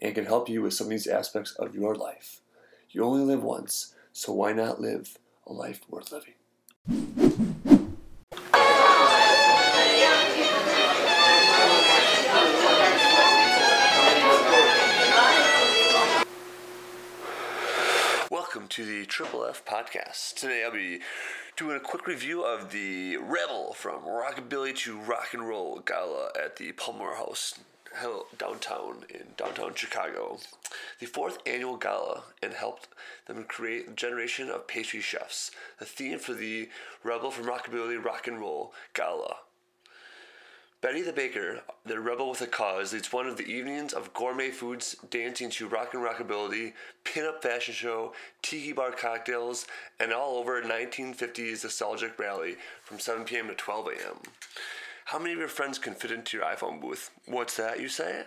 and can help you with some of these aspects of your life. You only live once, so why not live a life worth living? Welcome to the Triple F podcast. Today I'll be doing a quick review of the Rebel from Rockabilly to Rock and Roll Gala at the Palmer House downtown in downtown Chicago, the fourth annual gala, and helped them create a generation of pastry chefs. The theme for the Rebel from Rockabilly Rock and Roll Gala. Betty the Baker, the rebel with a cause, leads one of the evenings of gourmet foods, dancing to rock and rockabilly, pin-up fashion show, tiki bar cocktails, and all over 1950s nostalgic rally from 7 p.m. to 12 a.m. How many of your friends can fit into your iPhone booth? What's that, you say?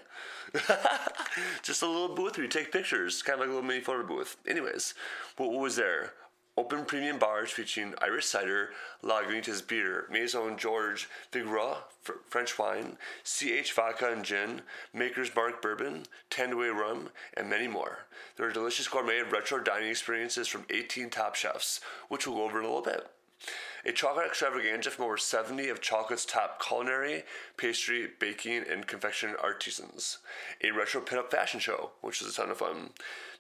Just a little booth where you take pictures, kind of like a little mini photo booth. Anyways, what was there? Open premium bars featuring Irish cider, Lagunitas beer, Maison George Vigouroux French wine, CH vodka and gin, Maker's Mark bourbon, Tanduay rum, and many more. There are delicious gourmet retro dining experiences from 18 top chefs, which we'll go over in a little bit a chocolate extravaganza from over 70 of chocolate's top culinary, pastry, baking, and confection artisans, a retro pin-up fashion show, which was a ton of fun,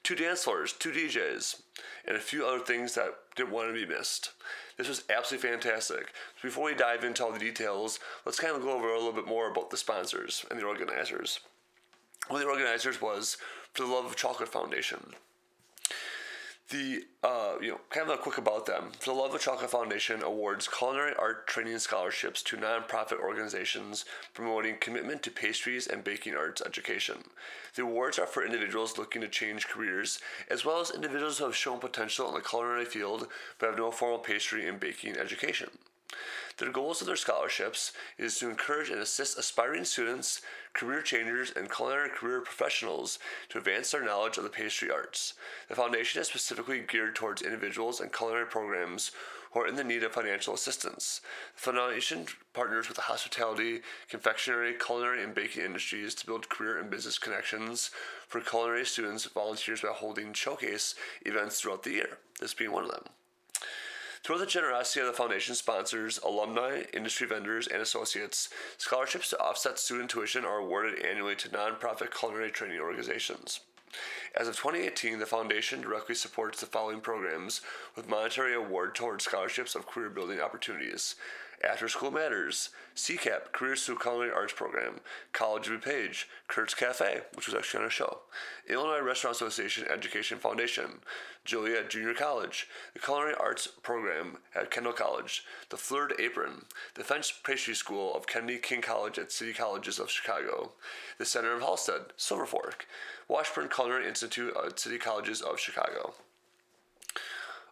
two dance floors, two DJs, and a few other things that didn't want to be missed. This was absolutely fantastic. Before we dive into all the details, let's kind of go over a little bit more about the sponsors and the organizers. One of the organizers was For the Love of Chocolate Foundation the uh, you know kind of a quick about them. For the Love of Chocolate Foundation awards culinary art training scholarships to nonprofit organizations promoting commitment to pastries and baking arts education. The awards are for individuals looking to change careers, as well as individuals who have shown potential in the culinary field but have no formal pastry and baking education. The goals of their scholarships is to encourage and assist aspiring students, career changers, and culinary career professionals to advance their knowledge of the pastry arts. The foundation is specifically geared towards individuals and culinary programs who are in the need of financial assistance. The foundation partners with the hospitality, confectionery, culinary, and baking industries to build career and business connections for culinary students, volunteers by holding showcase events throughout the year, this being one of them. Through the generosity of the foundation sponsors, alumni, industry vendors, and associates, scholarships to offset student tuition are awarded annually to nonprofit culinary training organizations. As of 2018, the foundation directly supports the following programs with monetary award towards scholarships of career building opportunities after School Matters, CCAP, Careers Through Culinary Arts Program, College of DuPage, Kurt's Cafe, which was actually on our show, Illinois Restaurant Association Education Foundation, Joliet Junior College, the Culinary Arts Program at Kendall College, the Floured Apron, the French Pastry School of Kennedy King College at City Colleges of Chicago, the Center of Halsted, Silver Fork, Washburn Culinary Institute at City Colleges of Chicago.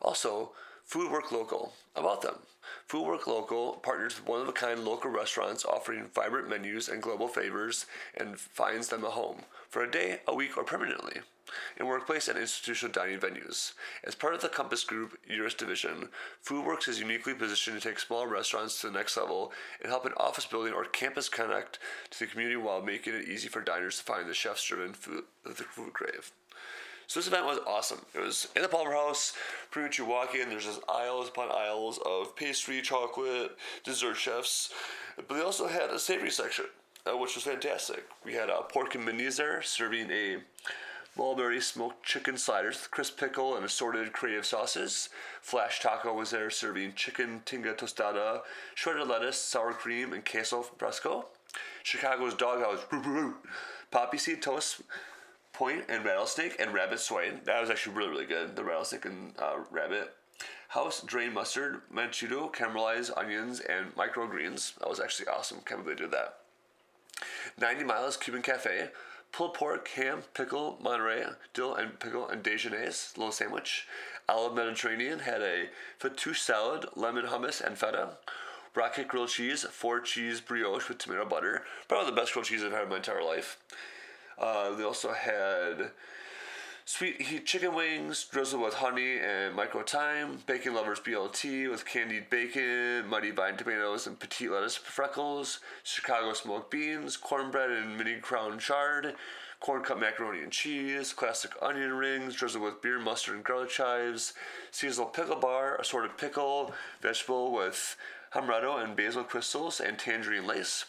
Also, Food Work Local. About them. Food Work Local partners with one of a kind local restaurants offering vibrant menus and global flavors and finds them a home for a day, a week, or permanently in workplace and institutional dining venues. As part of the Compass Group U.S. division, FoodWorks is uniquely positioned to take small restaurants to the next level and help an office building or campus connect to the community while making it easy for diners to find the chef's driven food the food crave. So this event was awesome. It was in the Palmer House. Pretty much you walk in, there's just aisles upon aisles of pastry, chocolate, dessert chefs. But they also had a savory section, uh, which was fantastic. We had uh, Pork and Mindy's there, serving a mulberry smoked chicken sliders with crisp pickle and assorted creative sauces. Flash Taco was there serving chicken tinga tostada, shredded lettuce, sour cream, and queso fresco. Chicago's Doghouse, poppy seed toast point and rattlesnake and rabbit soy. That was actually really, really good. The rattlesnake and uh, rabbit. House drain mustard, manchego, caramelized onions, and microgreens. That was actually awesome. Can't believe they did that. 90 Miles Cuban Cafe, pulled pork, ham, pickle, Monterey, dill and pickle, and Dijonnaise, little sandwich. Olive Mediterranean had a fattoush salad, lemon hummus, and feta. Rocket grilled cheese, four cheese brioche with tomato butter. Probably the best grilled cheese I've had in my entire life. Uh, they also had sweet heat chicken wings drizzled with honey and micro thyme, bacon lovers BLT with candied bacon, mighty vine tomatoes and petite lettuce freckles, Chicago smoked beans, cornbread and mini crown chard, corn cut macaroni and cheese, classic onion rings drizzled with beer, mustard, and garlic chives, seasonal pickle bar, assorted pickle, vegetable with amaretto and basil crystals, and tangerine lace.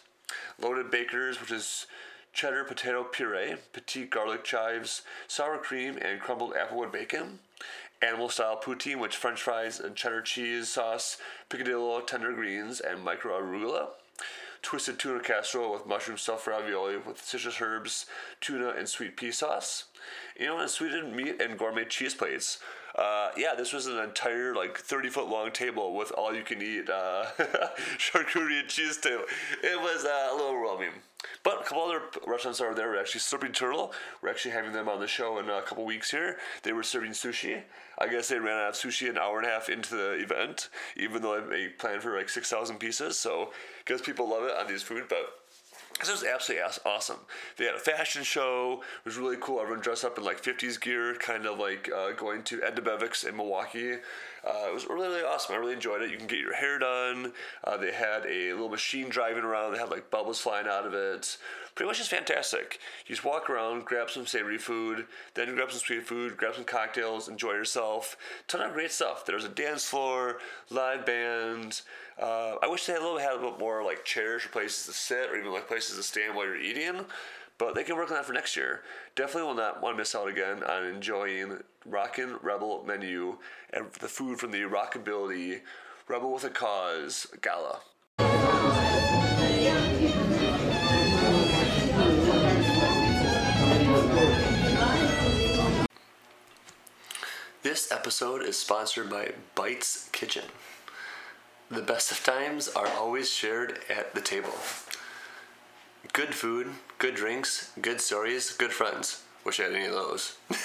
Loaded bakers, which is cheddar potato puree, petite garlic chives, sour cream, and crumbled applewood bacon. Animal style poutine, which french fries and cheddar cheese sauce, picadillo, tender greens, and micro arugula. Twisted tuna casserole with mushroom stuffed ravioli with citrus herbs, tuna, and sweet pea sauce. You know, and sweetened meat and gourmet cheese plates. Uh, yeah, this was an entire like 30 foot long table with all you can eat uh, charcuterie and cheese table. It was uh, a little overwhelming. But a couple other restaurants are there. We're actually Slurping Turtle. We're actually having them on the show in a couple weeks here. They were serving sushi. I guess they ran out of sushi an hour and a half into the event, even though they planned for like 6,000 pieces. So, I guess people love it on these food, but this was absolutely awesome. They had a fashion show. It was really cool. Everyone dressed up in like 50s gear, kind of like uh, going to Ed Debevic's in Milwaukee. Uh, it was really, really awesome. I really enjoyed it. You can get your hair done. Uh, they had a little machine driving around. They had like bubbles flying out of it. Pretty much just fantastic. You just walk around, grab some savory food, then grab some sweet food, grab some cocktails, enjoy yourself. Ton of great stuff. There was a dance floor, live band. Uh, I wish they had a little had a little more like chairs or places to sit, or even like places to stand while you're eating. But they can work on that for next year. Definitely will not want to miss out again on enjoying Rockin' Rebel menu and the food from the Rockabilly Rebel with a Cause gala. This episode is sponsored by Bites Kitchen. The best of times are always shared at the table. Good food, good drinks, good stories, good friends. Wish I had any of those.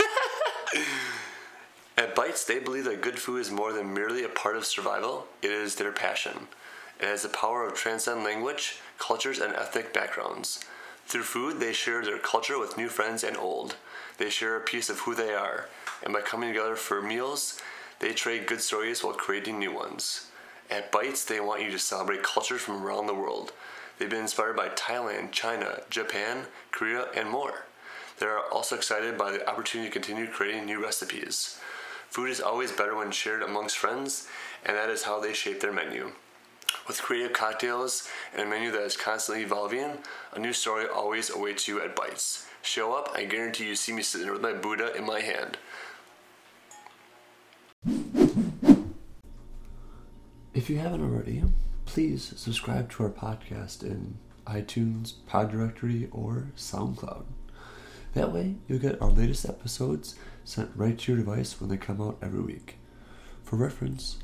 at Bites, they believe that good food is more than merely a part of survival, it is their passion. It has the power of transcend language, cultures, and ethnic backgrounds. Through food, they share their culture with new friends and old. They share a piece of who they are, and by coming together for meals, they trade good stories while creating new ones. At Bites, they want you to celebrate cultures from around the world. They've been inspired by Thailand, China, Japan, Korea, and more. They are also excited by the opportunity to continue creating new recipes. Food is always better when shared amongst friends, and that is how they shape their menu. With creative cocktails and a menu that is constantly evolving, a new story always awaits you at Bites. Show up, I guarantee you see me sitting with my Buddha in my hand. If you haven't already, please subscribe to our podcast in iTunes, Pod Directory, or SoundCloud. That way, you'll get our latest episodes sent right to your device when they come out every week. For reference,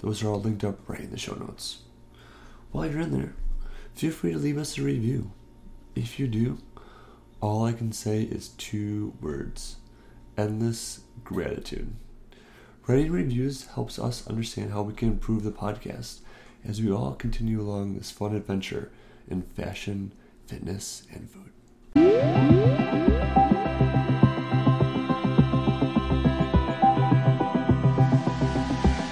those are all linked up right in the show notes. While you're in there, feel free to leave us a review. If you do, all I can say is two words endless gratitude. Writing reviews helps us understand how we can improve the podcast as we all continue along this fun adventure in fashion, fitness, and food.